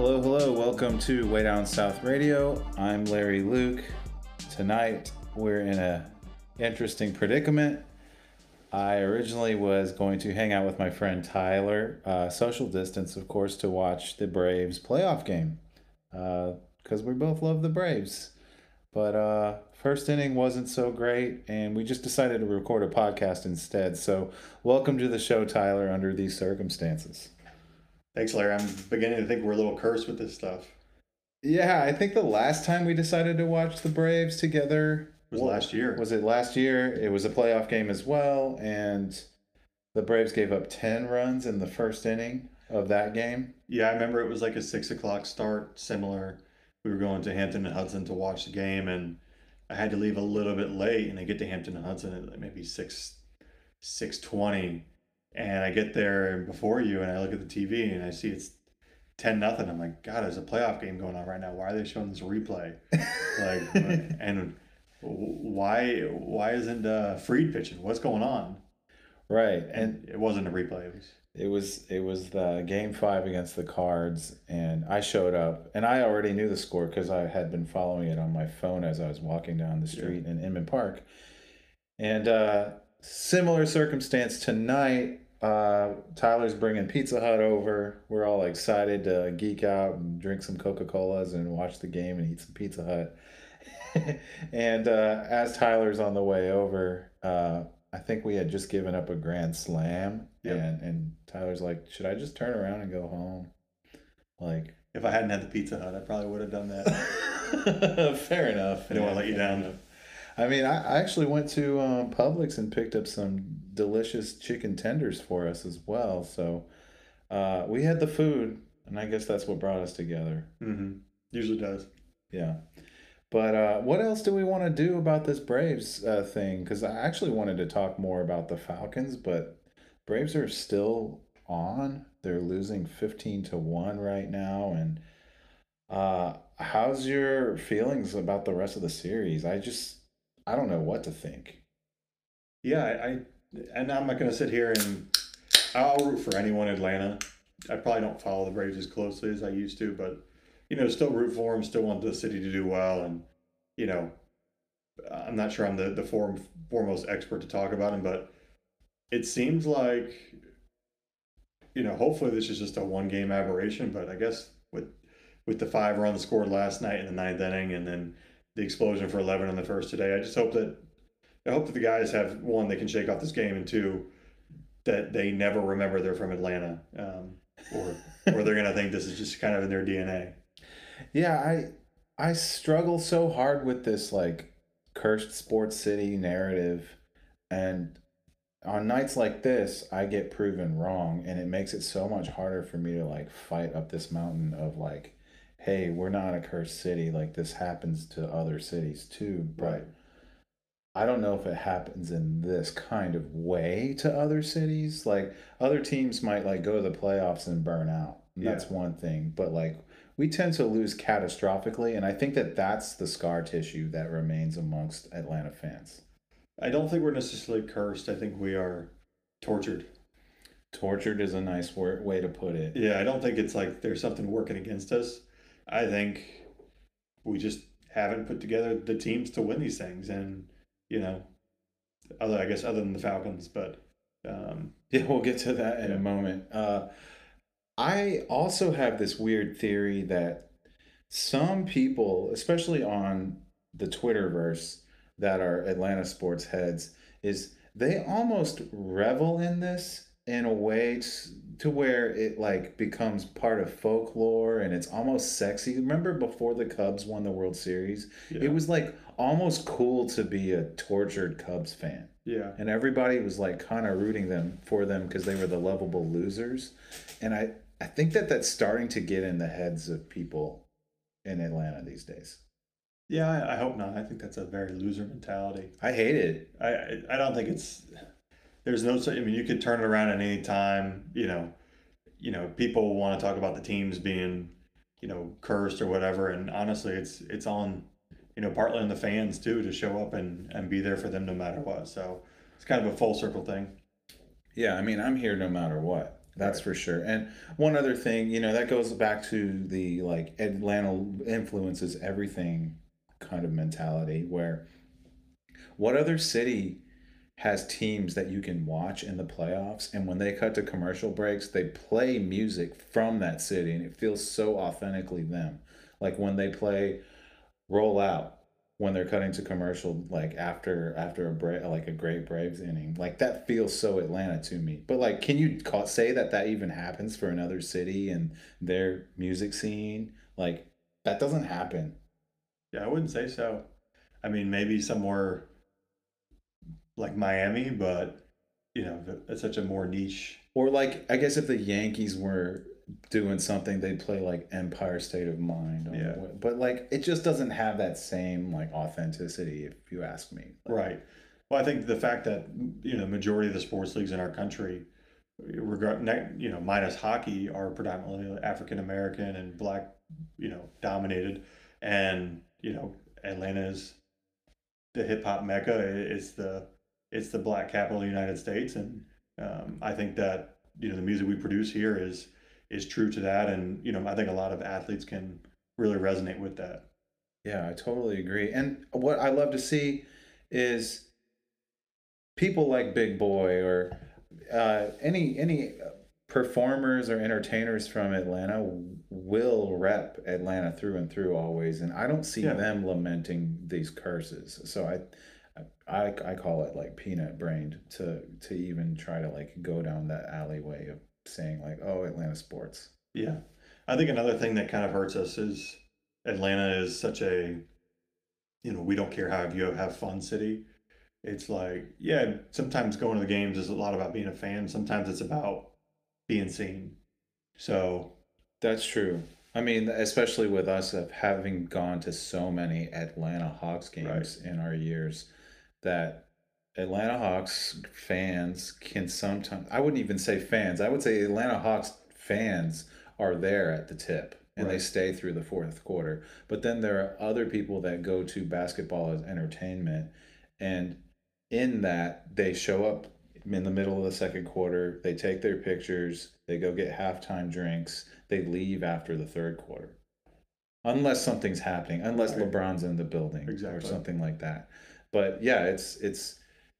Hello, hello. Welcome to Way Down South Radio. I'm Larry Luke. Tonight we're in a interesting predicament. I originally was going to hang out with my friend Tyler, uh, social distance, of course, to watch the Braves playoff game because we both love the Braves. But uh, first inning wasn't so great, and we just decided to record a podcast instead. So, welcome to the show, Tyler, under these circumstances. Thanks, Larry. I'm beginning to think we're a little cursed with this stuff. Yeah, I think the last time we decided to watch the Braves together was Well, last year. Was it last year? It was a playoff game as well, and the Braves gave up 10 runs in the first inning of that game. yeah, I remember it was like a six o'clock start, similar. We were going to Hampton and Hudson to watch the game, and I had to leave a little bit late, and I get to Hampton and Hudson at maybe six six twenty, and I get there before you, and I look at the TV, and I see it's ten nothing. I'm like, God, there's a playoff game going on right now. Why are they showing this replay? Like, and why why isn't uh, Fried pitching? What's going on? Right, and And it wasn't a replay. It was it was it was the game five against the Cards, and I showed up, and I already knew the score because I had been following it on my phone as I was walking down the street in Inman Park, and uh, similar circumstance tonight. Uh, Tyler's bringing Pizza Hut over. We're all excited to geek out and drink some Coca Colas and watch the game and eat some Pizza Hut. and uh, as Tyler's on the way over, uh, I think we had just given up a grand slam, Yep. and and Tyler's like, "Should I just turn around and go home?" Like, if I hadn't had the Pizza Hut, I probably would have done that. fair enough. I don't want to let you down. enough. I mean, I, I actually went to um, Publix and picked up some delicious chicken tenders for us as well. So uh, we had the food, and I guess that's what brought us together. Mm-hmm. Usually does. Yeah. But uh, what else do we want to do about this Braves uh, thing? Because I actually wanted to talk more about the Falcons, but Braves are still on. They're losing 15 to 1 right now. And uh, how's your feelings about the rest of the series? I just, I don't know what to think. Yeah, I, I and I'm not going to sit here and I'll root for anyone in Atlanta. I probably don't follow the Braves as closely as I used to, but you know, still root for them. Still want the city to do well, and you know, I'm not sure I'm the the form, foremost expert to talk about him, but it seems like you know, hopefully this is just a one game aberration. But I guess with with the five runs scored last night in the ninth inning, and then the explosion for 11 on the first today, I just hope that I hope that the guys have one, they can shake off this game, and two, that they never remember they're from Atlanta, um, or or they're gonna think this is just kind of in their DNA. Yeah, I I struggle so hard with this like cursed sports city narrative and on nights like this I get proven wrong and it makes it so much harder for me to like fight up this mountain of like hey, we're not a cursed city like this happens to other cities too, but Right. I don't know if it happens in this kind of way to other cities. Like other teams might like go to the playoffs and burn out. And Yeah. That's one thing, but like we tend to lose catastrophically and I think that that's the scar tissue that remains amongst Atlanta fans. I don't think we're necessarily cursed. I think we are tortured. Tortured is a nice word, way to put it. Yeah, I don't think it's like there's something working against us. I think we just haven't put together the teams to win these things, and you know, other I guess other than the Falcons, but um, Yeah, we'll get to that in a moment. Uh, I also have this weird theory that some people, especially on the Twitterverse, that are Atlanta sports heads, is they almost revel in this in a way to where it like becomes part of folklore and it's almost sexy. Remember before the Cubs won the World Series, yeah, it was like almost cool to be a tortured Cubs fan yeah, and everybody was like kind of rooting them for them because they were the lovable losers and i i think that that's starting to get in the heads of people in atlanta these days yeah. I, I hope not. I think that's a very loser mentality. i hate it I I, I don't think it's there's no such. I mean, you could turn it around at any time. You know, you know, people want to talk about the teams being, you know, cursed or whatever, and honestly, it's it's on, you know, partly on the fans too to show up and and be there for them no matter what. So it's kind of a full circle thing. yeah i mean i'm here no matter what That's Right. for sure. And one other thing, you know, that goes back to the like Atlanta influences everything kind of mentality where what other city has teams that you can watch in the playoffs and when they cut to commercial breaks, they play music from that city and it feels so authentically them. Like when they play Roll Out when they're cutting to commercial like after after a break like a great braves inning like that feels so atlanta to me but like can you call, say that that even happens for another city and their music scene like that doesn't happen Yeah, I wouldn't say so. I mean, maybe somewhere like Miami, but you know, it's such a more niche. or like i guess if the yankees were doing something they'd play like empire state of mind Yeah. but like it just doesn't have that same like authenticity if you ask me Like, Right. Well, I think the fact that you know majority of the sports leagues in our country, regard you know minus hockey, are predominantly African American and black, you know, dominated, and you know Atlanta is the hip hop mecca. It's the it's the black capital of the United States, and um, I think that you know the music we produce here is is true to that, and you know I think a lot of athletes can really resonate with that. Yeah, I totally agree. And what I love to see is people like Big Boy or uh, any any performers or entertainers from Atlanta will rep Atlanta through and through always, and I don't see Yeah. them lamenting these curses. So I. I, I call it like peanut brained to to even try to like go down that alleyway of saying like oh Atlanta sports Yeah. I think another thing that kind of hurts us is Atlanta is such a, you know, we don't care how you have fun city. It's like, yeah, sometimes going to the games is a lot about being a fan. Sometimes it's about being seen. So, That's true. I mean, especially with us of having gone to so many Atlanta Hawks games in our years, that Atlanta Hawks fans can sometimes, I wouldn't even say fans, I would say Atlanta Hawks fans are there at the tip and they stay through the fourth quarter. But then there are other people that go to basketball as entertainment. And in that, they show up in the middle of the second quarter, they take their pictures, they go get halftime drinks, they leave after the third quarter. Unless something's happening, unless Right. LeBron's in the building or something like that. But yeah, it's it's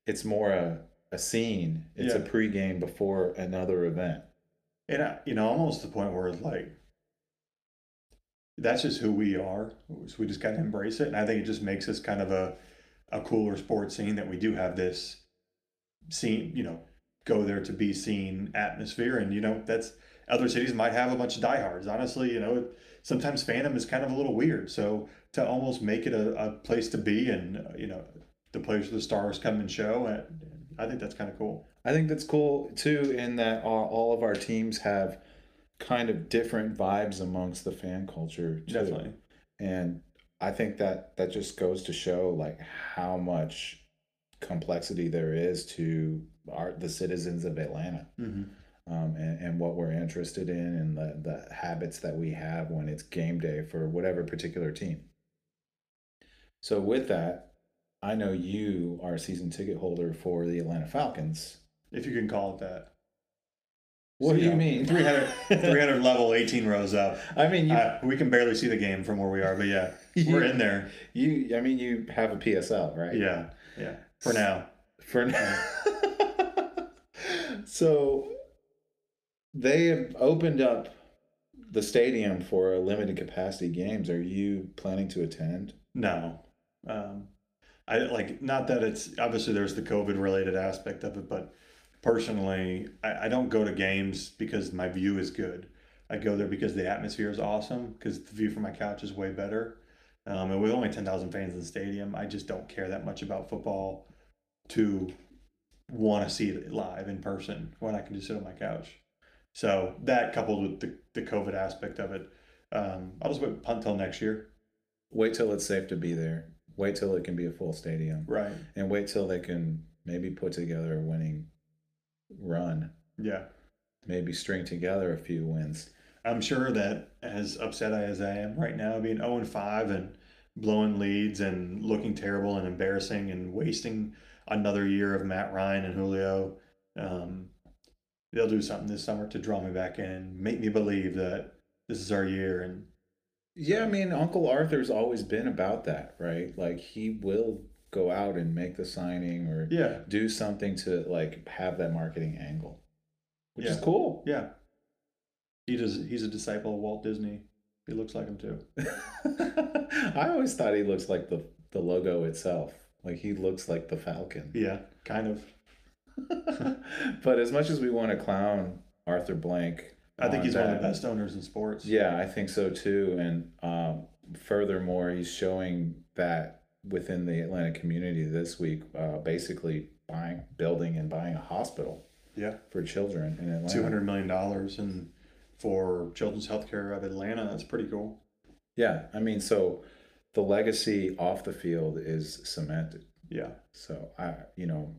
it's more a, a scene. It's a Yeah. pregame before another event. and I, you know, almost the point where it's like, that's just who we are. So we just got to embrace it. And I think it just makes us kind of a, a cooler sports scene that we do have this scene, you know, go there to be seen atmosphere. And, you know, that's other cities might have a bunch of diehards. Honestly, you know, sometimes fandom is kind of a little weird. So to almost make it a, a place to be and, you know, the place where the stars come and show, uh, I think that's kind of cool. I think that's cool too, in that all, all of our teams have kind of different vibes amongst the fan culture too. Definitely. And I think that that just goes to show like how much complexity there is to our the citizens of Atlanta. Mm-hmm. um, and, and what we're interested in and the, the habits that we have when it's game day for whatever particular team. So, with that, I know you are a season ticket holder for the Atlanta Falcons. If you can call it that. What do you know, mean? 300, 300 level, 18 rows up. I mean, you, Uh, we can barely see the game from where we are, but yeah, we're in there. you, I mean, you have a PSL, right? Yeah, yeah. For now, For now. so, they have opened up the stadium for a limited capacity games. Are you planning to attend? no. Um, I like not that it's obviously there's the COVID related aspect of it, but personally, I, I don't go to games because my view is good. I go there because the atmosphere is awesome. Because the view from my couch is way better. Um, and with only ten thousand fans in the stadium, I just don't care that much about football to want to see it live in person when I can just sit on my couch. So that coupled with the, the COVID aspect of it, um, I'll just wait punt till next year. Wait till it's safe to be there. Wait till it can be a full stadium. Right. And wait till they can maybe put together a winning run. Yeah. Maybe string together a few wins. I'm sure that as upset as I am right now, being 0 and 5 and blowing leads and looking terrible and embarrassing and wasting another year of Matt Ryan and Julio, um, they'll do something this summer to draw me back in make me believe that this is our year. And Yeah, I mean, Uncle Arthur's always been about that, right? Like he will go out and make the signing or yeah, do something to like have that marketing angle, which is cool. yeah, he does. He's a disciple of Walt Disney. He looks like him too. I always thought he looks like the the logo itself. Like he looks like the Falcon. Yeah, kind of. but as much as we want to clown Arthur Blank, I think on he's one of the best owners in sports. Yeah, I think so too. And um, furthermore, he's showing that within the Atlanta community this week, uh, basically buying, building, and buying a hospital yeah. for children in Atlanta. Two hundred million dollars and for Children's Healthcare of Atlanta. That's pretty cool. Yeah, I mean, so the legacy off the field is cemented. Yeah, So I, you know,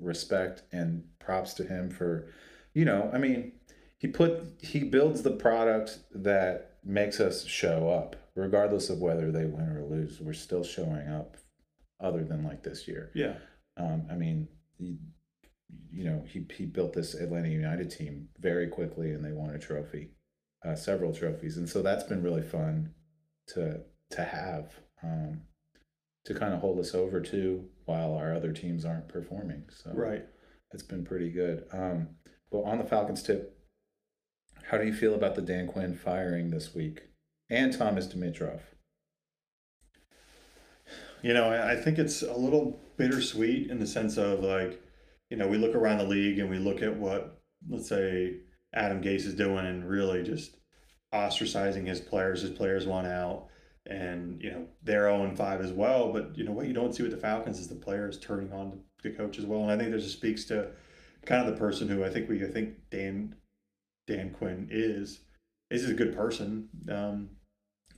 respect and props to him for, you know, I mean, he put he builds the product that makes us show up, regardless of whether they win or lose. We're still showing up, other than like this year. yeah, Um, I mean, he, you know, he he built this Atlanta United team very quickly, and they won a trophy, uh, several trophies, and so that's been really fun to to have. Um, to kind of hold us over too while our other teams aren't performing. So right. it's been pretty good. Um, but on the Falcons tip, how do you feel about the Dan Quinn firing this week and Thomas Dimitroff? You know, I think it's a little bittersweet in the sense of like, you know, we look around the league and we look at what, let's say, Adam Gase is doing and really just ostracizing his players. His players want out, and you know they're zero and five as well. But you know what you don't see with the Falcons is the players turning on the coach as well. And I think that just speaks to kind of the person who I think we I think Dan Dan Quinn is. Is a good person. Um,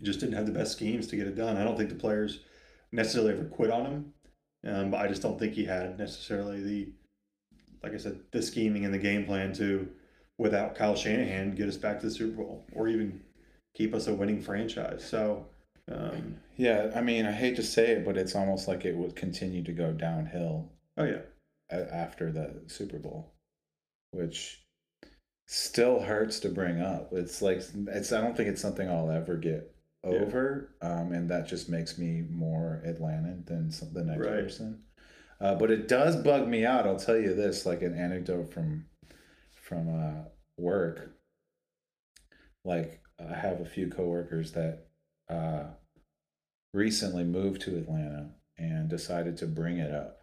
just didn't have the best schemes to get it done. I don't think the players necessarily ever quit on him. Um, but I just don't think he had necessarily the, like I said, the scheming and the game plan to, without Kyle Shanahan, get us back to the Super Bowl or even keep us a winning franchise. So, um, Yeah, I mean, I hate to say it, but it's almost like it would continue to go downhill oh yeah, after the Super Bowl, which still hurts to bring up. It's like it's I don't think it's something I'll ever get Yeah. over, um, and that just makes me more Atlanta than some, the next Right. person. Uh, but it does bug me out. I'll tell you this, like an anecdote from from uh, work. Like I have a few coworkers that uh, recently moved to Atlanta and decided to bring it up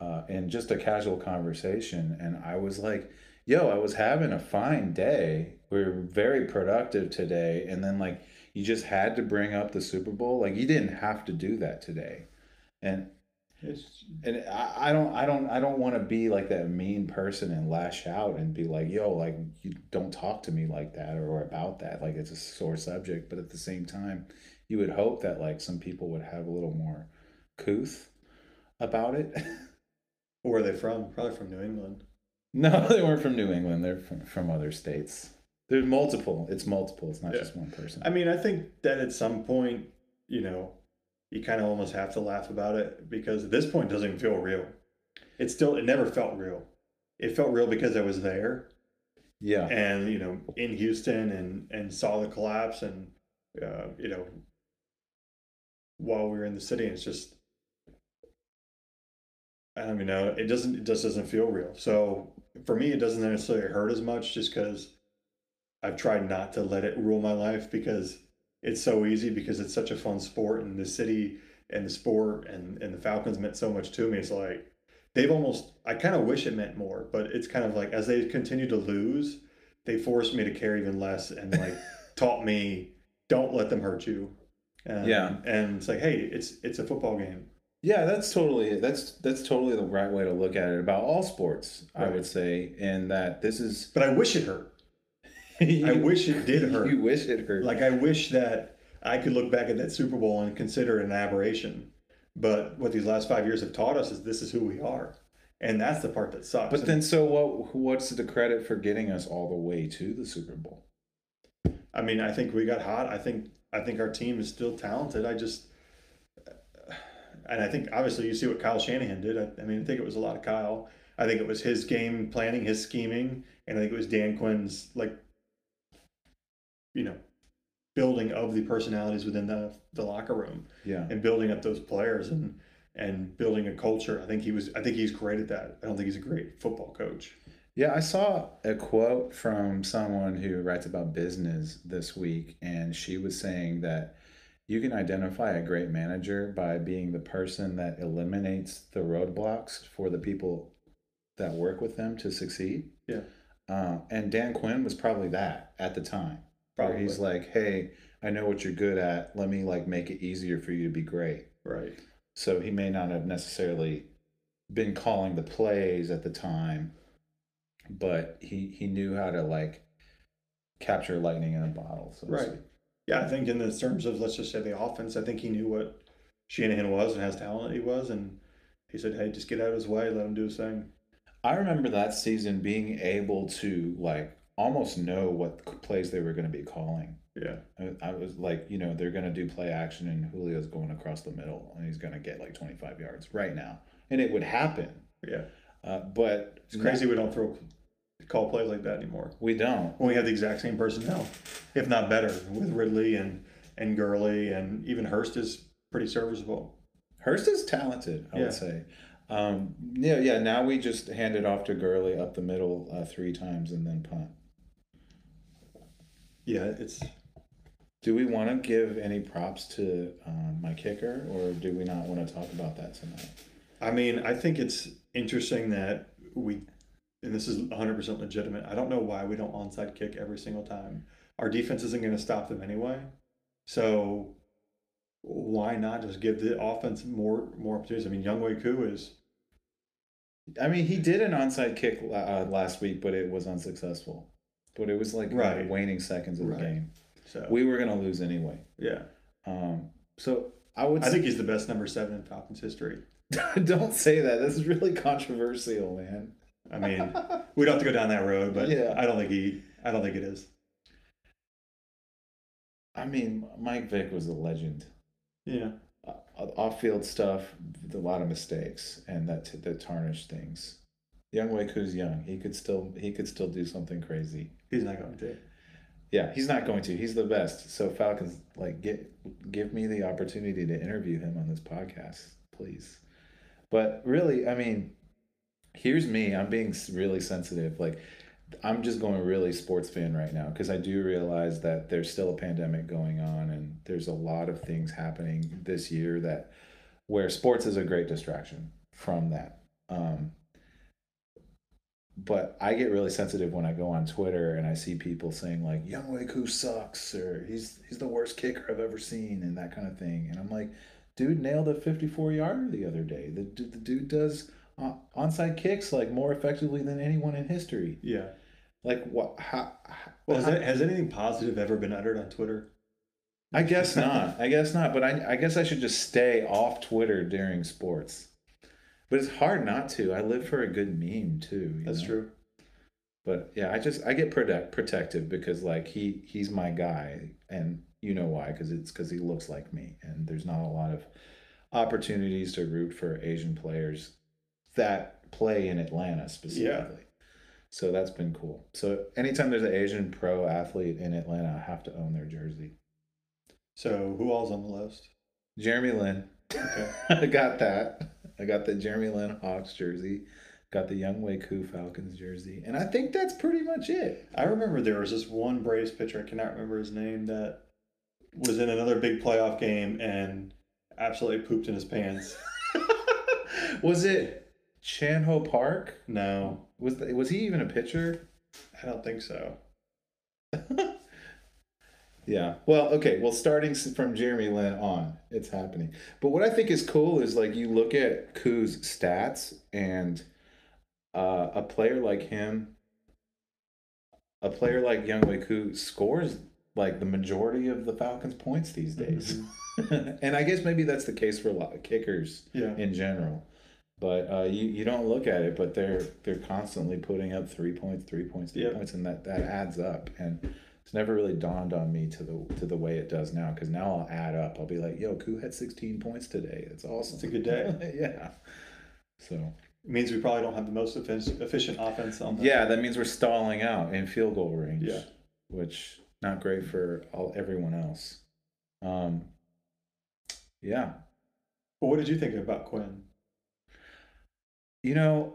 uh, in just a casual conversation. And I was like, yo, I was having a fine day. We were very productive today. And then, like, you just had to bring up the Super Bowl. Like, you didn't have to do that today. And it's, and I, I don't I don't I don't want to be like that mean person and lash out and be like, yo, like you don't talk to me like that or about that. Like it's a sore subject. But at the same time, you would hope that like some people would have a little more couth about it. where are they from? Probably from New England. No, they weren't from New England. They're from, from other states. There's multiple. It's multiple. It's not Yeah. just one person. I mean, I think that at some point, you know, you kind of almost have to laugh about it because at this point it doesn't even feel real. It still, it never felt real. It felt real because I was there yeah. and, you know, in Houston and, and saw the collapse and, uh, you know, while we were in the city, it's just, I don't even know. It doesn't, it just doesn't feel real. So for me, it doesn't necessarily hurt as much just because I've tried not to let it rule my life because it's so easy because it's such a fun sport and the city and the sport and, and the Falcons meant so much to me. It's like they've almost I kind of wish it meant more, but it's kind of like as they continue to lose, they forced me to care even less and like taught me don't let them hurt you. Um, Yeah. And it's like, hey, it's it's a football game. Yeah, that's totally that's that's totally the right way to look at it about all sports. I would say, in that this is. But I wish it hurt. you, I wish it did hurt. You wish it hurt. Like I wish that I could look back at that Super Bowl and consider it an aberration. But what these last five years have taught us is this is who we are, and that's the part that sucks. But then, so what? What's the credit for getting us all the way to the Super Bowl? I mean, I think we got hot. I think I think our team is still talented. I just, and I think obviously you see what Kyle Shanahan did. I, I mean, I think it was a lot of Kyle. I think it was his game planning, his scheming, and I think it was Dan Quinn's like, you know, building of the personalities within the the locker room Yeah. and building up those players and and building a culture. I think he was. I think he's great at that. I don't think he's a great football coach. Yeah, I saw a quote from someone who writes about business this week, and she was saying that you can identify a great manager by being the person that eliminates the roadblocks for the people that work with them to succeed. Yeah. Uh, and Dan Quinn was probably that at the time. Where he's like, hey, I know what you're good at. Let me like make it easier for you to be great. right. So he may not have necessarily been calling the plays at the time, but he he knew how to like capture lightning in a bottle. So Right. Yeah, I think in the terms of let's just say the offense, I think he knew what Shanahan was and how talented he was, and he said, "Hey, just get out of his way, let him do his thing." I remember that season being able to like almost know what plays they were going to be calling. Yeah, I, I was like, you know, they're going to do play action and Julio's going across the middle and he's going to get like 25 yards right now. And it would happen. yeah. Uh, but It's crazy we don't throw call plays like that anymore. We don't. When we have the exact same personnel, if not better, with Ridley and and Gurley and even Hurst is pretty serviceable. Hurst is talented, I Yeah. would say. Um, yeah, yeah. Now we just hand it off to Gurley up the middle uh, three times and then punt. Yeah, it's Do we want to give any props to um, my kicker, or do we not want to talk about that tonight? I mean, I think it's interesting that we, and this is 100% legitimate. I don't know why we don't onside kick every single time. Our defense isn't going to stop them anyway. So why not just give the offense more more opportunities? I mean, Younghoe Koo is I mean, he did an onside kick uh, last week, but it was unsuccessful. But it was like the waning seconds of Right. the game. so We were gonna lose anyway. yeah. Um, so I would. I think he's the best number seven in Falcons history. don't say that. This is really controversial, man. I mean, we don't have to go down that road, but Yeah. I don't think he. I don't think it is. I mean, Mike Vick was a legend. Yeah. uh, off-field stuff, a lot of mistakes, and that that tarnished things. Younghoe Koo's young. He could still he could still do something crazy. He's not going to. Yeah, he's not going to. He's the best. So Falcons, like, get give me the opportunity to interview him on this podcast, please. But really, I mean, here's me. I'm being really sensitive. Like, I'm just going really sports fan right now because I do realize that there's still a pandemic going on, and there's a lot of things happening this year that where sports is a great distraction from that. Um, but I get really sensitive when I go on Twitter and I see people saying like Young Koo sucks or he's he's the worst kicker I've ever seen and that kind of thing. And I'm like, dude nailed a 54 yarder the other day. The the dude does onside kicks like more effectively than anyone in history. Yeah. Like what? How? how- Well, has, that, has anything positive ever been uttered on Twitter? I guess not. I guess not. But I I guess I should just stay off Twitter during sports. But it's hard not to. I live for a good meme too. That's know? true. But yeah, I just I get protect protective because like he he's my guy, and you know why? Because it's because he looks like me, and there's not a lot of opportunities to root for Asian players that play in Atlanta specifically. So that's been cool. So anytime there's an Asian pro athlete in Atlanta, I have to own their jersey. So who all's on the list? Jeremy Lin, Okay. I got that. I got the Jeremy Lin Hawks jersey. Got the Younghoe Koo Falcons jersey, and I think that's pretty much it. I remember there was this one Braves pitcher, I cannot remember his name, that was in another big playoff game and absolutely pooped in his pants. was it Chanho Park? No, Was th- was he even a pitcher? I don't think so. Yeah. Well, okay. Well, starting from Jeremy Lin on, it's happening. But what I think is cool is like you look at Koo's stats and uh, a player like him, a player like Younghoe Koo scores like the majority of the Falcons' points these days. and I guess maybe that's the case for a lot of kickers Yeah. in general. But uh, you you don't look at it, but they're they're constantly putting up three points, three points, three Yep. points, and that that adds up. And it's never really dawned on me to the to the way it does now. Because now I'll add up. I'll be like, "Yo, Koo had sixteen points today. It's awesome. It's a good day. yeah. So It means we probably don't have the most efficient, efficient offense on the Yeah, that means we're stalling out in field goal range. Yeah. Which not great for all everyone else. Um yeah. But what did you think about Quinn? You know,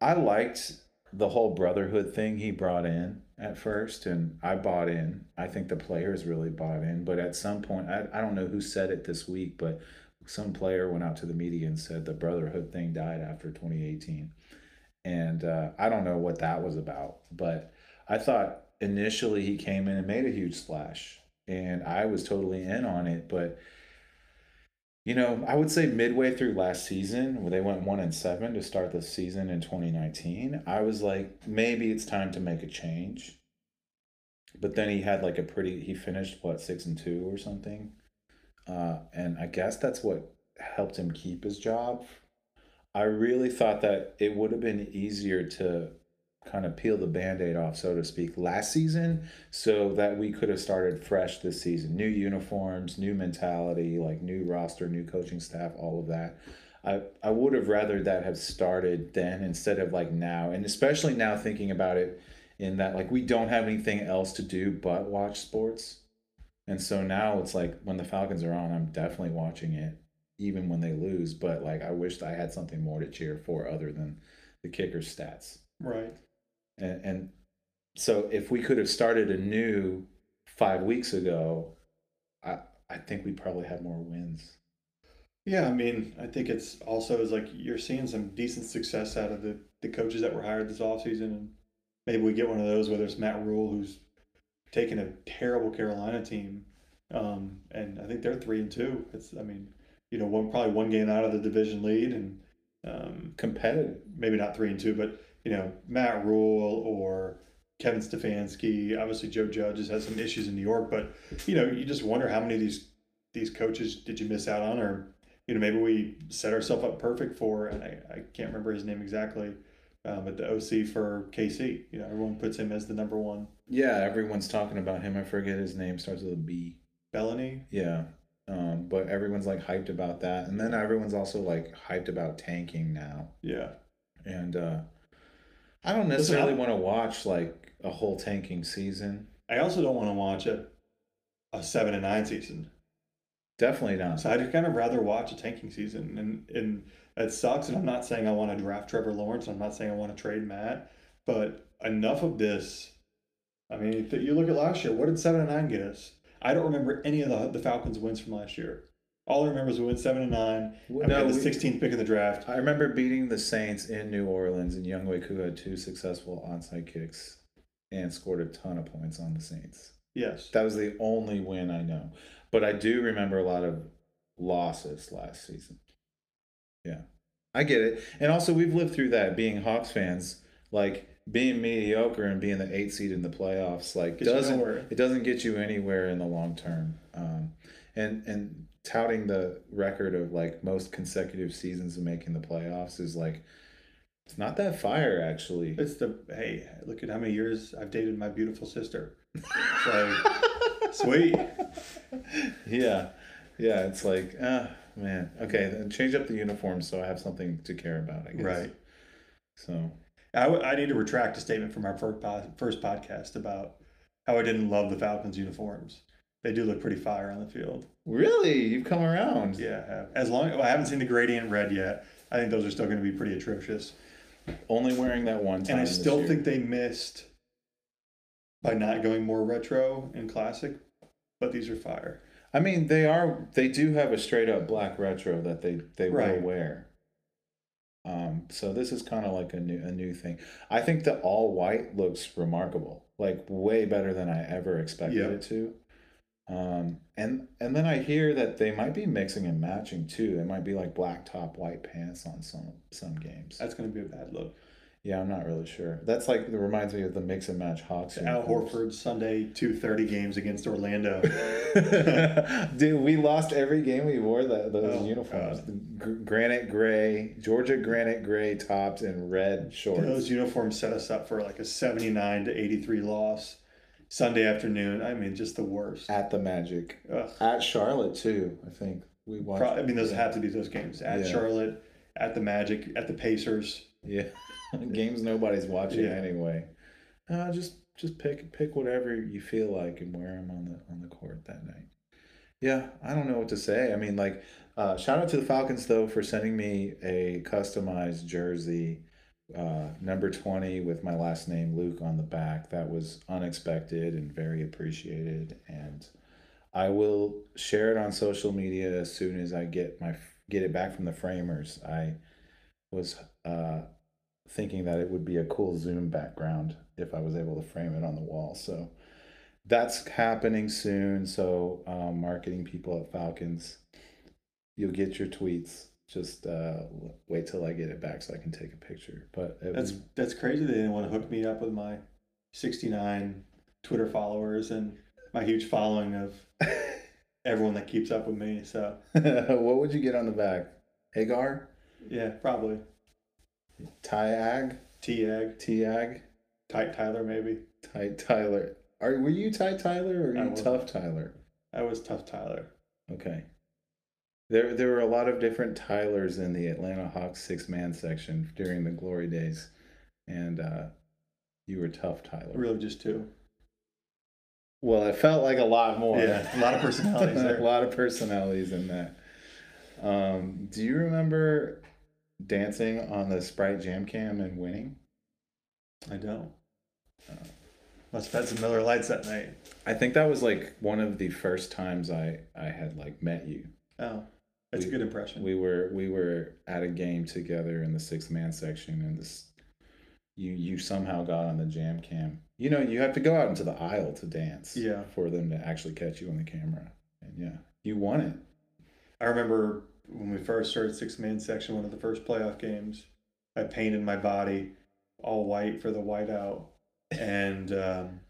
I liked the whole brotherhood thing he brought in at first and I bought in. I think the players really bought in, but at some point I, I don't know who said it this week, but some player went out to the media and said the brotherhood thing died after 2018. And uh, I don't know what that was about, but I thought initially he came in and made a huge splash and I was totally in on it, but you know, I would say midway through last season, where they went one and seven to start the season in 2019, I was like, maybe it's time to make a change. But then he had like a pretty, he finished what, six and two or something. Uh, and I guess that's what helped him keep his job. I really thought that it would have been easier to kind of peel the band-aid off so to speak last season so that we could have started fresh this season. New uniforms new mentality like new roster new coaching staff all of that. I i would have rather that have started then instead of like now. And especially now thinking about it in that like we don't have anything else to do but watch sports. And so now it's like when the falcons are on i'm definitely watching it even when they lose. But like i wished i had something more to cheer for other than the kicker stats. Right. And, and so if we could have started anew five weeks ago, I I think we probably had more wins. Yeah, I mean, I think it's also is like you're seeing some decent success out of the, the coaches that were hired this offseason. And maybe we get one of those, whether it's Matt Rhule, who's taken a terrible Carolina team. Um, and I think they're three and two. It's, I mean, you know, one probably one game out of the division lead and um, Competitive. maybe not three and two, but, you know, Matt Rhule or Kevin Stefanski. Obviously, Joe Judge has had some issues in New York, but, you know, you just wonder how many of these these coaches did you miss out on or you know, maybe we set ourselves up perfect for, and I, I can't remember his name exactly, um, but the OC for KC. You know, everyone puts him as the number one. Yeah, everyone's talking about him. I forget his name. Starts with a B. Bellany. Yeah. Um, but everyone's like hyped about that, and then everyone's also like hyped about tanking now. Yeah. And uh, I don't necessarily want to watch like a whole tanking season. I also don't want to watch a, a seven and nine season. Definitely not. So I'd kind of rather watch a tanking season, and and it sucks. And I'm not saying I want to draft Trevor Lawrence. I'm not saying I want to trade Matt, but enough of this. I mean, you look at last year. What did seven and nine get us? I don't remember any of the the Falcons wins from last year. All I remember is we went seven and nine. And we No, had the we- 16th pick in the draft. I remember beating the Saints in New Orleans, and Younghoe Koo had two successful onside kicks and scored a ton of points on the Saints. Yes. That was the only win I know. But I do remember a lot of losses last season. Yeah. I get it. And also, we've lived through that being Hawks fans. Like, being mediocre and being the eighth seed in the playoffs, like, Gets you doesn't nowhere. it doesn't get you anywhere in the long term. Um, and and touting the record of like most consecutive seasons of making the playoffs is like it's not that fire actually. It's the hey, look at how many years I've dated my beautiful sister. So sweet. yeah, yeah. It's like ah man. Okay, then change up the uniform so I have something to care about. I guess. Right. So I, w- I need to retract a statement from our first, pod, first podcast about how I didn't love the Falcons uniforms. They do look pretty fire on the field. really, you've come around. Yeah, I have. as long well, I haven't seen the gradient red yet. I think those are still going to be pretty atrocious. Only wearing that one time. And I still think they missed by not going more retro and classic. But these are fire. I mean, they are. They do have a straight up black retro that they they Right. will wear. Um, so this is kind of like a new a new thing. I think the all white looks remarkable, like way better than I ever expected Yeah. it to. Um, and and then I hear that they might be mixing and matching too. It might be like black top, white pants on some some games. That's going to be a bad look. Yeah, I'm not really sure. That's like it reminds me of the mix and match Hawks. Al. Horford Sunday two thirty games against Orlando. Dude, we lost every game we wore that those Oh, uniforms. Gr- granite gray, Georgia granite gray tops and red shorts. Those uniforms set us up for like a seventy nine to eighty three loss Sunday afternoon. I mean, just the worst. at the Magic, Ugh. at Charlotte too. I think we watched. Pro- I mean, those have to be those games at Yeah. Charlotte, at the Magic, at the Pacers. Yeah, games nobody's watching Yeah. anyway. Uh, just just pick pick whatever you feel like and wear them on the on the court that night. Yeah, I don't know what to say. I mean, like, uh, shout out to the Falcons though for sending me a customized jersey, uh, number twenty with my last name Luke on the back. That was unexpected and very appreciated, and I will share it on social media as soon as I get my get it back from the framers. I was uh, thinking that it would be a cool Zoom background if I was able to frame it on the wall. So that's happening soon. So um, marketing people at Falcons, you'll get your tweets. Just uh, wait till I get it back so I can take a picture. But it That's was, that's crazy. They didn't want to hook me up with my 69 Twitter followers and my huge following of everyone that keeps up with me. So what would you get on the back? Hagar, yeah, probably Tyag, T-Ag, Tiag, Tight Tyler maybe. Ty Tyler. Are were you Ty Tyler or are you. Tough Tyler? I was tough Tyler. Okay. There there were a lot of different Tylers in the Atlanta Hawks six man section during the glory days. And uh you were tough Tyler. Really just two. Well, it felt like a lot more. Yeah, a lot of personalities there. a lot of personalities in that. Um, do you remember dancing on the Sprite Jam Cam and winning? I don't. Oh. Must have had some Miller Lites that night. I think that was like one of the first times I I had like met you. Oh, that's We- a good impression. We were we were at a game together in the six man section, and this you you somehow got on the jam cam. You know, you have to go out into the aisle to dance. Yeah. For them to actually catch you on the camera, and yeah, you won it. I remember when we first started six man section, one of the first playoff games, I painted my body all white for the whiteout, and um,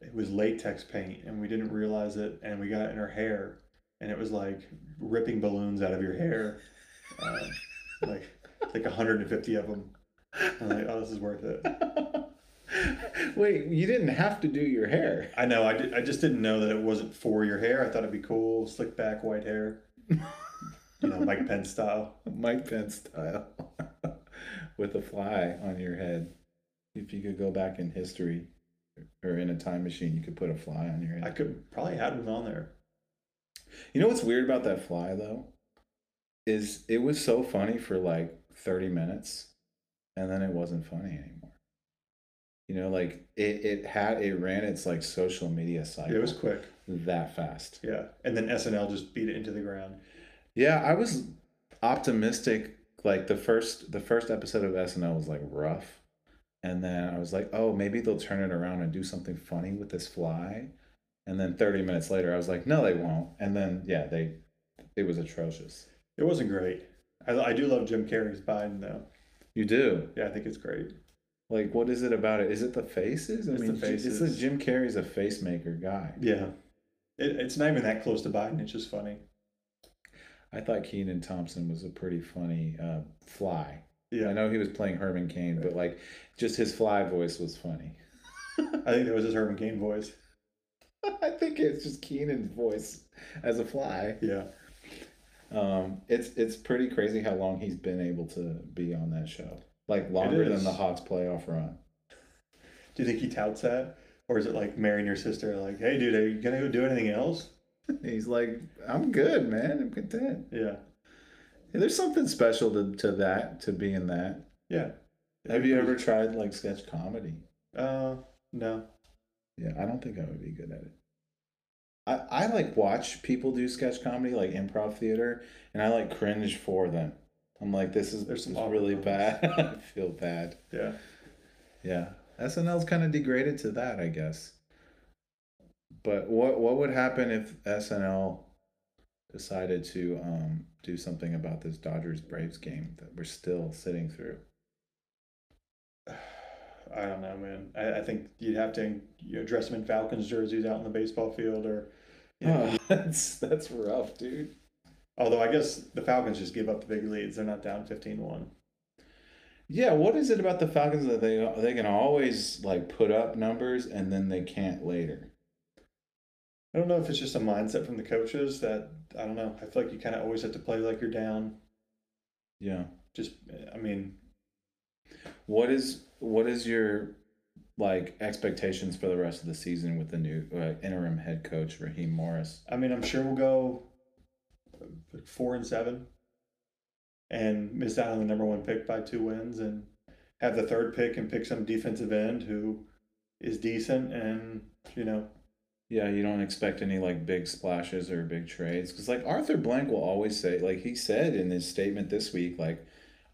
it was latex paint, and we didn't realize it, and we got it in our hair, and it was like ripping balloons out of your hair, uh, like like 150 of them. I'm like, oh, this is worth it. Wait, you didn't have to do your hair. I know. I, did, I just didn't know that it wasn't for your hair. I thought it'd be cool, slick back white hair, you know, Mike Pence style. Mike Pence style, with a fly on your head. If you could go back in history, or in a time machine, you could put a fly on your head. I could probably had one on there. You know what's weird about that fly though? Is it was so funny for like 30 minutes and then it wasn't funny anymore. You know, like it, it had it ran its like social media cycle It was quick. that fast. Yeah, and then SNL just beat it into the ground. Yeah, I was optimistic like the first the first episode of SNL was like rough. And then I was like, "Oh, maybe they'll turn it around and do something funny with this fly." And then 30 minutes later, I was like, "No, they won't." And then yeah, they it was atrocious. It wasn't great. I, I do love Jim Carrey's Biden though. You do. Yeah, I think it's great. Like, what is it about it? Is it the faces? I It's the mean, It's faces. like Jim Carrey's a face maker guy. Yeah, it, it's not even that close to Biden. It's just funny. I thought Kenan Thompson was a pretty funny uh, fly. Yeah. I know he was playing Herman Cain, but like, just his fly voice was funny. I think that was his Herman Cain voice. I think it's just Kenan's voice as a fly. Yeah, Um, it's it's pretty crazy how long he's been able to be on that show. Like longer than the Hawks playoff run. do you think he touts that, or is it like marrying your sister? Like, hey, dude, are you gonna go do anything else? He's like, I'm good, man. I'm content. Yeah, There's something special to, to that, to being that. yeah. Have you ever tried like sketch comedy? Uh, no. Yeah, I don't think I would be good at it. I, I like watch people do sketch comedy, like improv theater, and I like cringe for them. I'm like, this is, There's this is really bad. I feel bad. Yeah, Yeah. SNL's kind of degraded to that, I guess. But what what would happen if SNL decided to um, do something about this Dodgers Braves game that we're still sitting through? I don't know, man. I, I think you'd have to you know, dress them in Falcons jerseys out in the baseball field, or know, Oh, that's that's rough, dude. although I guess the Falcons just give up the big leads. They're not down 15-1. Yeah, what is it about the Falcons that they they can always like put up numbers and then they can't later? I don't know if it's just a mindset from the coaches that I don't know. I feel like you kind of always have to play like you're down. Yeah. Just, I mean, What is what is your like expectations for the rest of the season with the new uh, interim head coach Raheem Morris? I mean, I'm sure we'll go four and seven, and miss out on the number one pick by two wins, and have the third pick and pick some defensive end who is decent, and you know, Yeah, you don't expect any like big splashes or big trades because like Arthur Blank will always say, like he said in his statement this week, like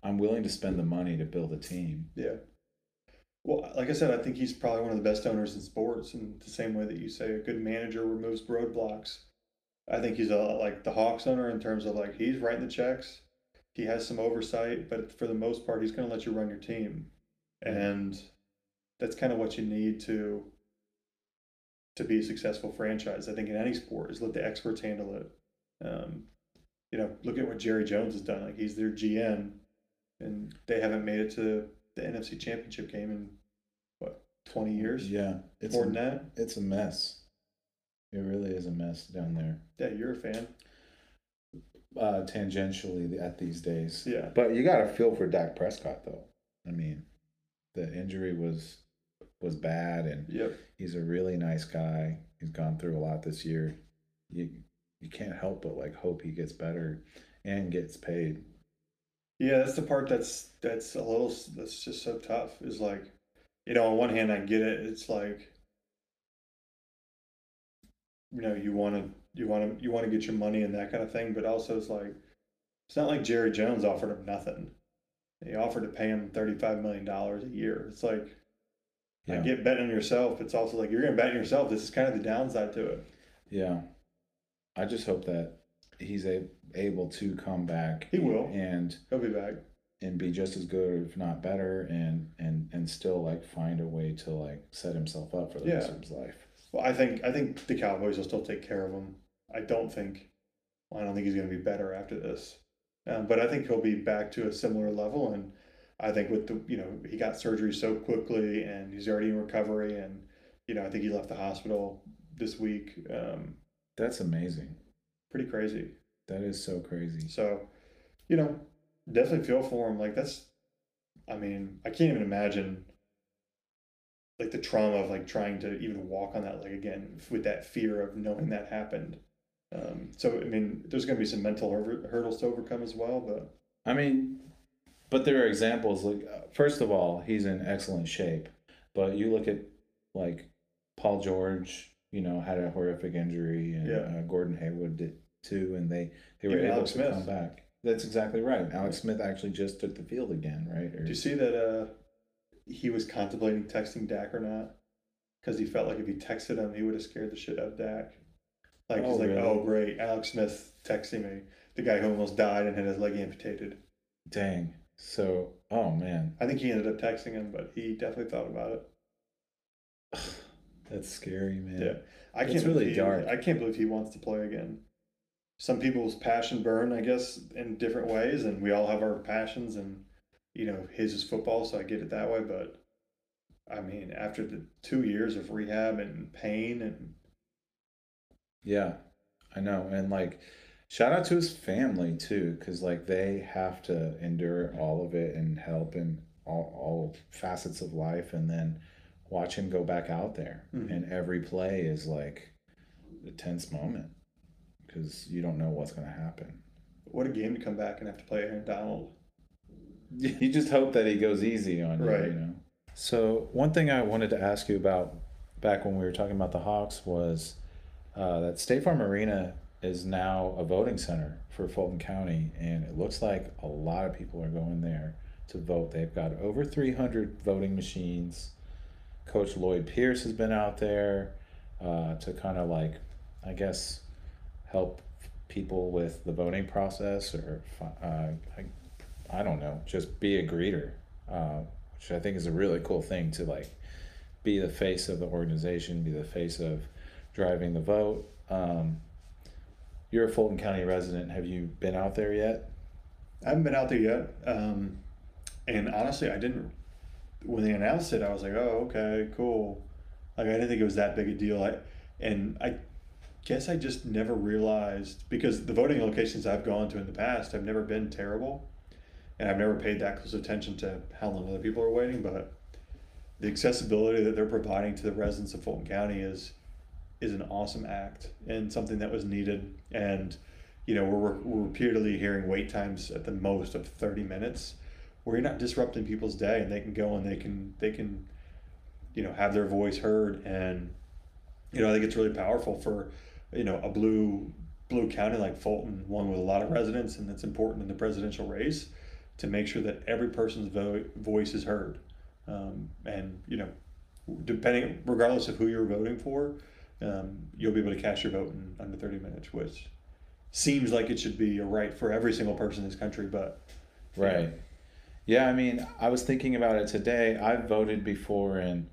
I'm willing to spend the money to build a team. yeah. Well, like I said, I think he's probably one of the best owners in sports, and the same way that you say a good manager removes roadblocks. I think he's a like the Hawks owner in terms of like he's writing the checks, he has some oversight, but for the most part, he's going to let you run your team, and that's kind of what you need to to be a successful franchise. I think in any sport is let the experts handle it. Um, you know, look at what Jerry Jones has done. Like he's their GM, and they haven't made it to the NFC Championship game in what twenty years, Yeah, it's more a, than that. it's a mess. It really is a mess down there. Yeah, you're a fan. Uh, tangentially at these days. Yeah, But you got to feel for Dak Prescott though. I mean, the injury was was bad, and yep. he's a really nice guy. He's gone through a lot this year. You you can't help but like hope he gets better and gets paid. Yeah, that's the part that's that's a little that's just so tough. Is like, you know, on one hand, I get it. It's like, you know, you want to you want to you want to get your money and that kind of thing, but also it's like, it's not like Jerry Jones offered him nothing. He offered to pay him thirty five million dollars a year. It's like, I get betting on yourself. It's also like you're gonna bet on yourself. This is kind of the downside to it. Yeah. I just hope that he's a, able to come back. He will. and He'll be back. and be just as good, if not better, and and and still like find a way to like set himself up for the rest of his life. Well, I think I think the Cowboys will still take care of him. I don't think well, I don't think he's going to be better after this, um, but I think he'll be back to a similar level. And I think with the you know he got surgery so quickly and he's already in recovery, and you know I think he left the hospital this week. Um, That's amazing. Pretty crazy. That is so crazy. So, you know, definitely feel for him. Like that's, I mean, I can't even imagine like the trauma of like trying to even walk on that leg again with that fear of knowing that happened. Um, so I mean, there's going to be some mental hur- hurdles to overcome as well. But I mean, but there are examples. Like, uh, first of all, he's in excellent shape. But you look at like Paul George. You know, had a horrific injury, and Yeah. uh, Gordon Hayward did too, and they they were Even able Alex to Smith. come back. That's exactly right. Alex Smith actually just took the field again, right? Or, do you see that uh, he was contemplating texting Dak or not? Because he felt like if he texted him, he would have scared the shit out of Dak. Like Oh, he's like, really? oh great, Alex Smith texting me, the guy who almost died and had his leg amputated. dang. So, oh man, I think he ended up texting him, but he definitely thought about it. that's scary, man. Yeah, I It's can't really he, dark. I can't believe he wants to play again. Some people's passion burn, I guess, in different ways, and we all have our passions. And you know, his is football, so I get it that way. But I mean, after the two years of rehab and pain, and Yeah, I know. And like, shout out to his family too, because like they have to endure all of it and help in all, all facets of life. And then watch him go back out there. Mhm. And every play is like a tense moment because you don't know what's going to happen. what a game to come back and have to play Aaron Donald. You just hope that he goes easy on you, Right. you know. So one thing I wanted to ask you about back when we were talking about the Hawks was uh, that State Farm Arena is now a voting center for Fulton County, and it looks like a lot of people are going there to vote. They've got over three hundred voting machines. Coach Lloyd Pierce has been out there uh, to kind of like, I guess, help people with the voting process or uh, I, I don't know, just be a greeter, uh, which I think is a really cool thing to like be the face of the organization, be the face of driving the vote. Um, you're a Fulton County resident. Have you been out there yet? I haven't been out there yet, um, and honestly, I didn't. When they announced it, I was like, "Oh, okay, cool." Like I didn't think it was that big a deal. I, and I guess I just never realized because the voting locations I've gone to in the past have never been terrible, and I've never paid that close attention to how long other people are waiting, but the accessibility that they're providing to the residents of Fulton County is is an awesome act and something that was needed. And you know, we're, we're repeatedly hearing wait times at the most of thirty minutes, where you're not disrupting people's day, and they can go and they can they can, you know, have their voice heard. And you know, I think it's really powerful for you know a blue blue county like Fulton, one with a lot of residents, and that's important in the presidential race, to make sure that every person's vo- voice is heard. Um, and you know, depending regardless of who you're voting for, um, you'll be able to cast your vote in under 30 minutes, which seems like it should be a right for every single person in this country, but right. Yeah, I mean, I was thinking about it today. I've voted before in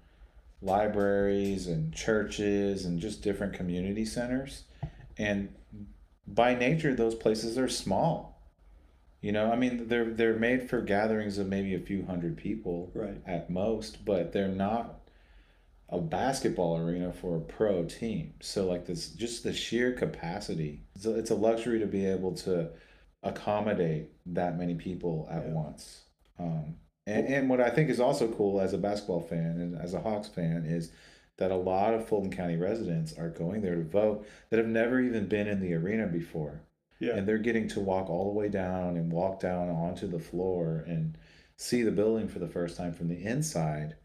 libraries and churches and just different community centers. And by nature, those places are small. You know, I mean, they're they're made for gatherings of maybe a few hundred people right. at most, but they're not a basketball arena for a pro team. So like this, just the sheer capacity. It's a, it's a luxury to be able to accommodate that many people at Yeah. once. Um, and, and what I think is also cool as a basketball fan and as a Hawks fan is that a lot of Fulton County residents are going there to vote that have never even been in the arena before. Yeah. And they're getting to walk all the way down and walk down onto the floor and see the building for the first time from the inside.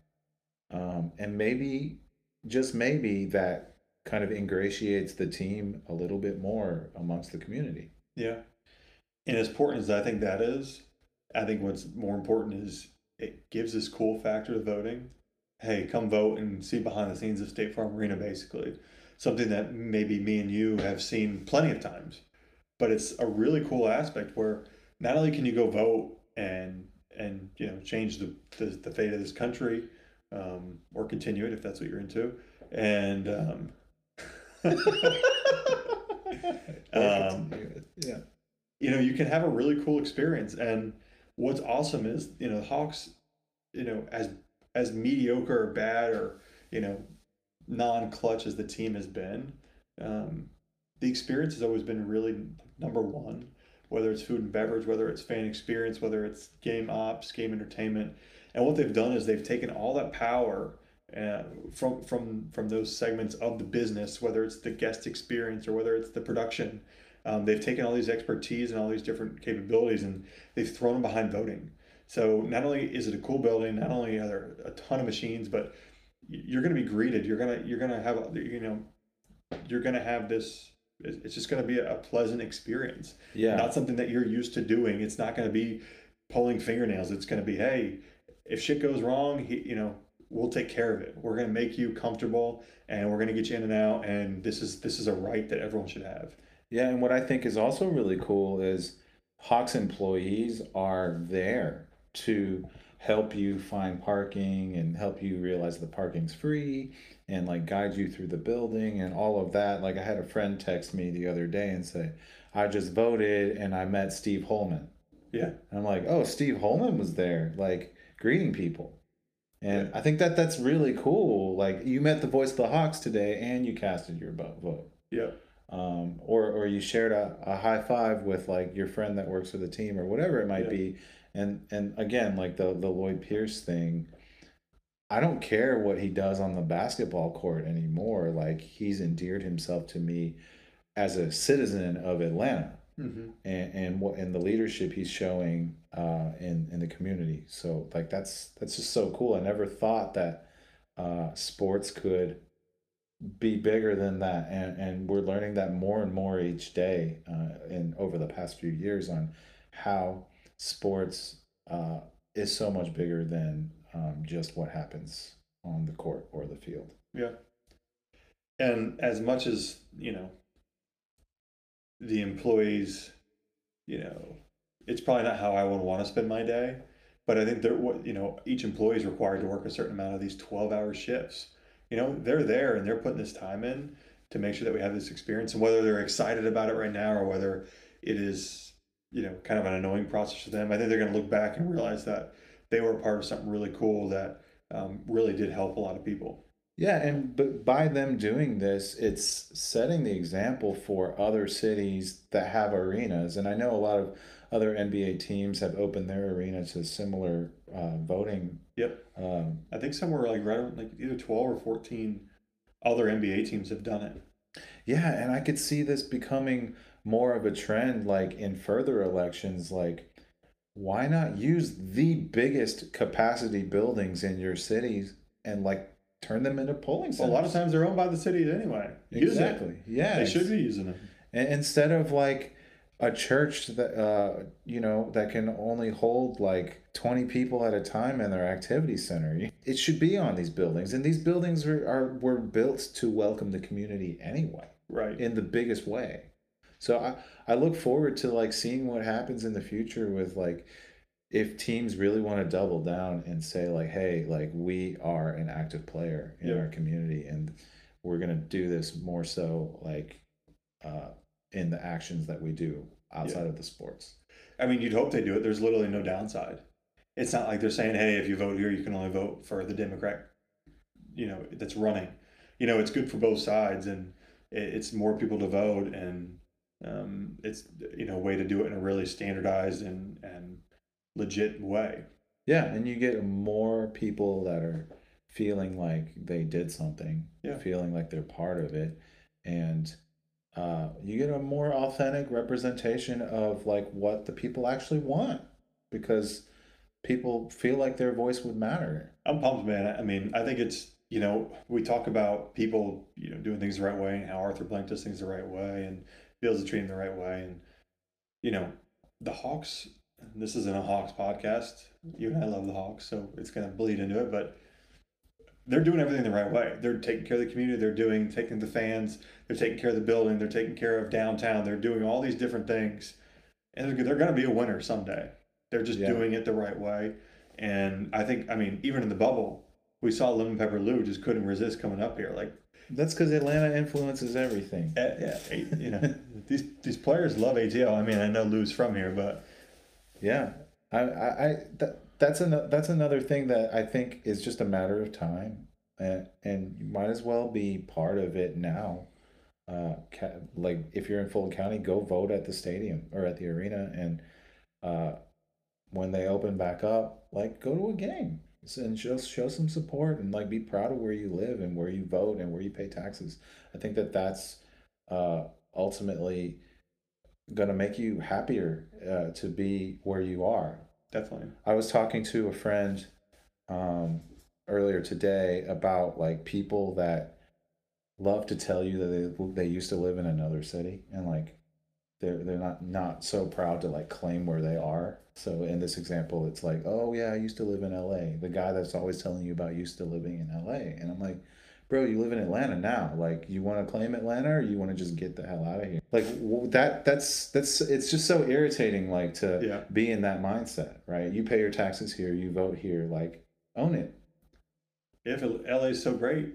Um, and maybe, just maybe, that kind of ingratiates the team a little bit more amongst the community. Yeah. And as important as I think that is, I think what's more important is it gives this cool factor to voting. Hey, come vote and see behind the scenes of State Farm Arena, basically. Something that maybe me and you have seen plenty of times. But it's a really cool aspect where not only can you go vote and and you know change the the, the fate of this country, um, or continue it if that's what you're into, and um, Um, yeah. you know you can have a really cool experience and what's awesome is you know the hawks you know as as mediocre or bad or you know non-clutch as the team has been um, the experience has always been really number one whether it's food and beverage whether it's fan experience whether it's game ops game entertainment. And what they've done is they've taken all that power uh, from from from those segments of the business whether it's the guest experience or whether it's the production um, they've taken all these expertise and all these different capabilities and they've thrown them behind voting. So not only is it a cool building, not only are there a ton of machines, but you're going to be greeted. You're gonna you're gonna have you know you're gonna have this. It's just going to be a pleasant experience, Yeah. not something that you're used to doing. It's not going to be pulling fingernails. It's going to be hey, if shit goes wrong, he, you know we'll take care of it. We're going to make you comfortable and we're going to get you in and out. And this is this is a right that everyone should have. Yeah, and what I think is also really cool is Hawks employees are there to help you find parking and help you realize the parking's free and like guide you through the building and all of that. Like I had a friend text me the other day and say, I just voted and I met Steve Holman. Yeah. And I'm like, oh, Steve Holman was there, like greeting people. And Yeah. I think that that's really cool. Like you met the voice of the Hawks today and you casted your vo- vote Yeah. Um, or or you shared a, a high five with like your friend that works for the team or whatever it might Yeah. be and and again like the the Lloyd Pierce thing I don't care what he does on the basketball court anymore like he's endeared himself to me as a citizen of Atlanta Mm-hmm. and and what and the leadership he's showing uh in in the community so like that's that's just so cool I never thought that uh sports could be bigger than that and and we're learning that more and more each day uh in over the past few years on how sports uh is so much bigger than um just what happens on the court or the field Yeah. And as much as, you know, the employees, you know, it's probably not how I would want to spend my day, but I think they're what, you know, each employee is required to work a certain amount of these 12 hour shifts. You know, they're there and they're putting this time in to make sure that we have this experience and whether they're excited about it right now or whether it is, you know, kind of an annoying process for them. I think they're going to look back and realize that they were a part of something really cool that um, really did help a lot of people. Yeah, and but by them doing this, it's setting the example for other cities that have arenas. And I know a lot of other NBA teams have opened their arena to similar uh, voting. Yep. Um, I think somewhere like right around like either twelve or fourteen other NBA teams have done it. yeah, and I could see this becoming more of a trend, like in further elections. Like, why not use the biggest capacity buildings in your cities and like turn them into polling Well, a lot of times they're owned by the cities anyway. Use it. Exactly. Yeah. They should be using them. Instead of like a church that uh you know that can only hold like 20 people at a time in their activity center. It should be on these buildings and these buildings are, are were built to welcome the community anyway Right. in the biggest way. So i i look forward to like seeing what happens in the future with like if teams really want to double down and say like hey like we are an active player in our community and we're going to do this more so like uh in the actions that we do outside of the sports I mean, you'd hope they do it. There's literally no downside. It's not like they're saying, "Hey, if you vote here, you can only vote for the Democrat." You know, that's running. You know, it's good for both sides, and it's more people to vote, and um, it's you know a way to do it in a really standardized and and legit way. yeah and you get more people that are feeling like they did something Yeah. feeling like they're part of it and uh, you get a more authentic representation of like what the people actually want because people feel like their voice would matter I'm pumped, man. I mean, I think it's you know we talk about people you know doing things the right way and how Arthur Blank does things the right way and feels to treat him the right way and you know the Hawks. This isn't a Hawks podcast. You and I love the Hawks, so it's gonna bleed into it, but. They're doing everything the right way. They're taking care of the community. They're doing taking the fans. They're taking care of the building. They're taking care of downtown. They're doing all these different things, and they're, they're going to be a winner someday. They're just Yeah. doing it the right way. And I think, I mean, even in the bubble, we saw Lemon Pepper Lou just couldn't resist coming up here. Like, that's because atlanta influences everything eh, yeah, eh, you know, these these players love ATL. I mean, I know Lou's from here, but Yeah, I, I, I that, that's an, that's another thing that I think is just a matter of time, and and you might as well be part of it now. Uh, ca- like if you're in Fulton County, go vote at the stadium or at the arena, and uh, when they open back up, like go to a game and show show some support and like be proud of where you live and where you vote and where you pay taxes. I think that that's uh, ultimately gonna make you happier uh, to be where you are. Definitely. I was talking to a friend um, earlier today about like people that love to tell you that they they used to live in another city and like they're they're not not so proud to like claim where they are. So in this example, it's like, oh yeah, I used to live in L.A. The guy that's always telling you about used to living in L.A. And I'm like, bro, you live in Atlanta now. Like, you want to claim Atlanta, or you want to just get the hell out of here? Like that. That's that's. It's just so irritating. Like to Yeah. be in that mindset, right? You pay your taxes here, you vote here. Like, own it. If LA is so great,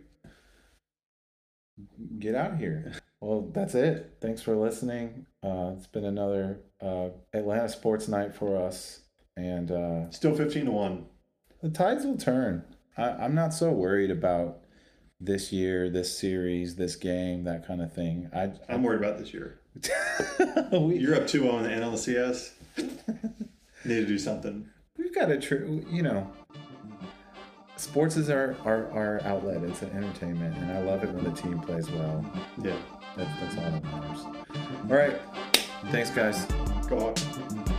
Get out of here. Well, that's it. Thanks for listening. Uh, it's been another uh, Atlanta sports night for us, and uh, still 15 to 1. the tides will turn. I, I'm not so worried about this year, this series, this game, that kind of thing. I, I'm worried about this year. we, You're up 2 0 in the NLCS. Need to do something. we've got a true, you know, sports is our, our, our outlet. It's an entertainment, and I love it when the team plays well. Yeah. That's, that's all that matters. All right. Thanks, guys. Go on.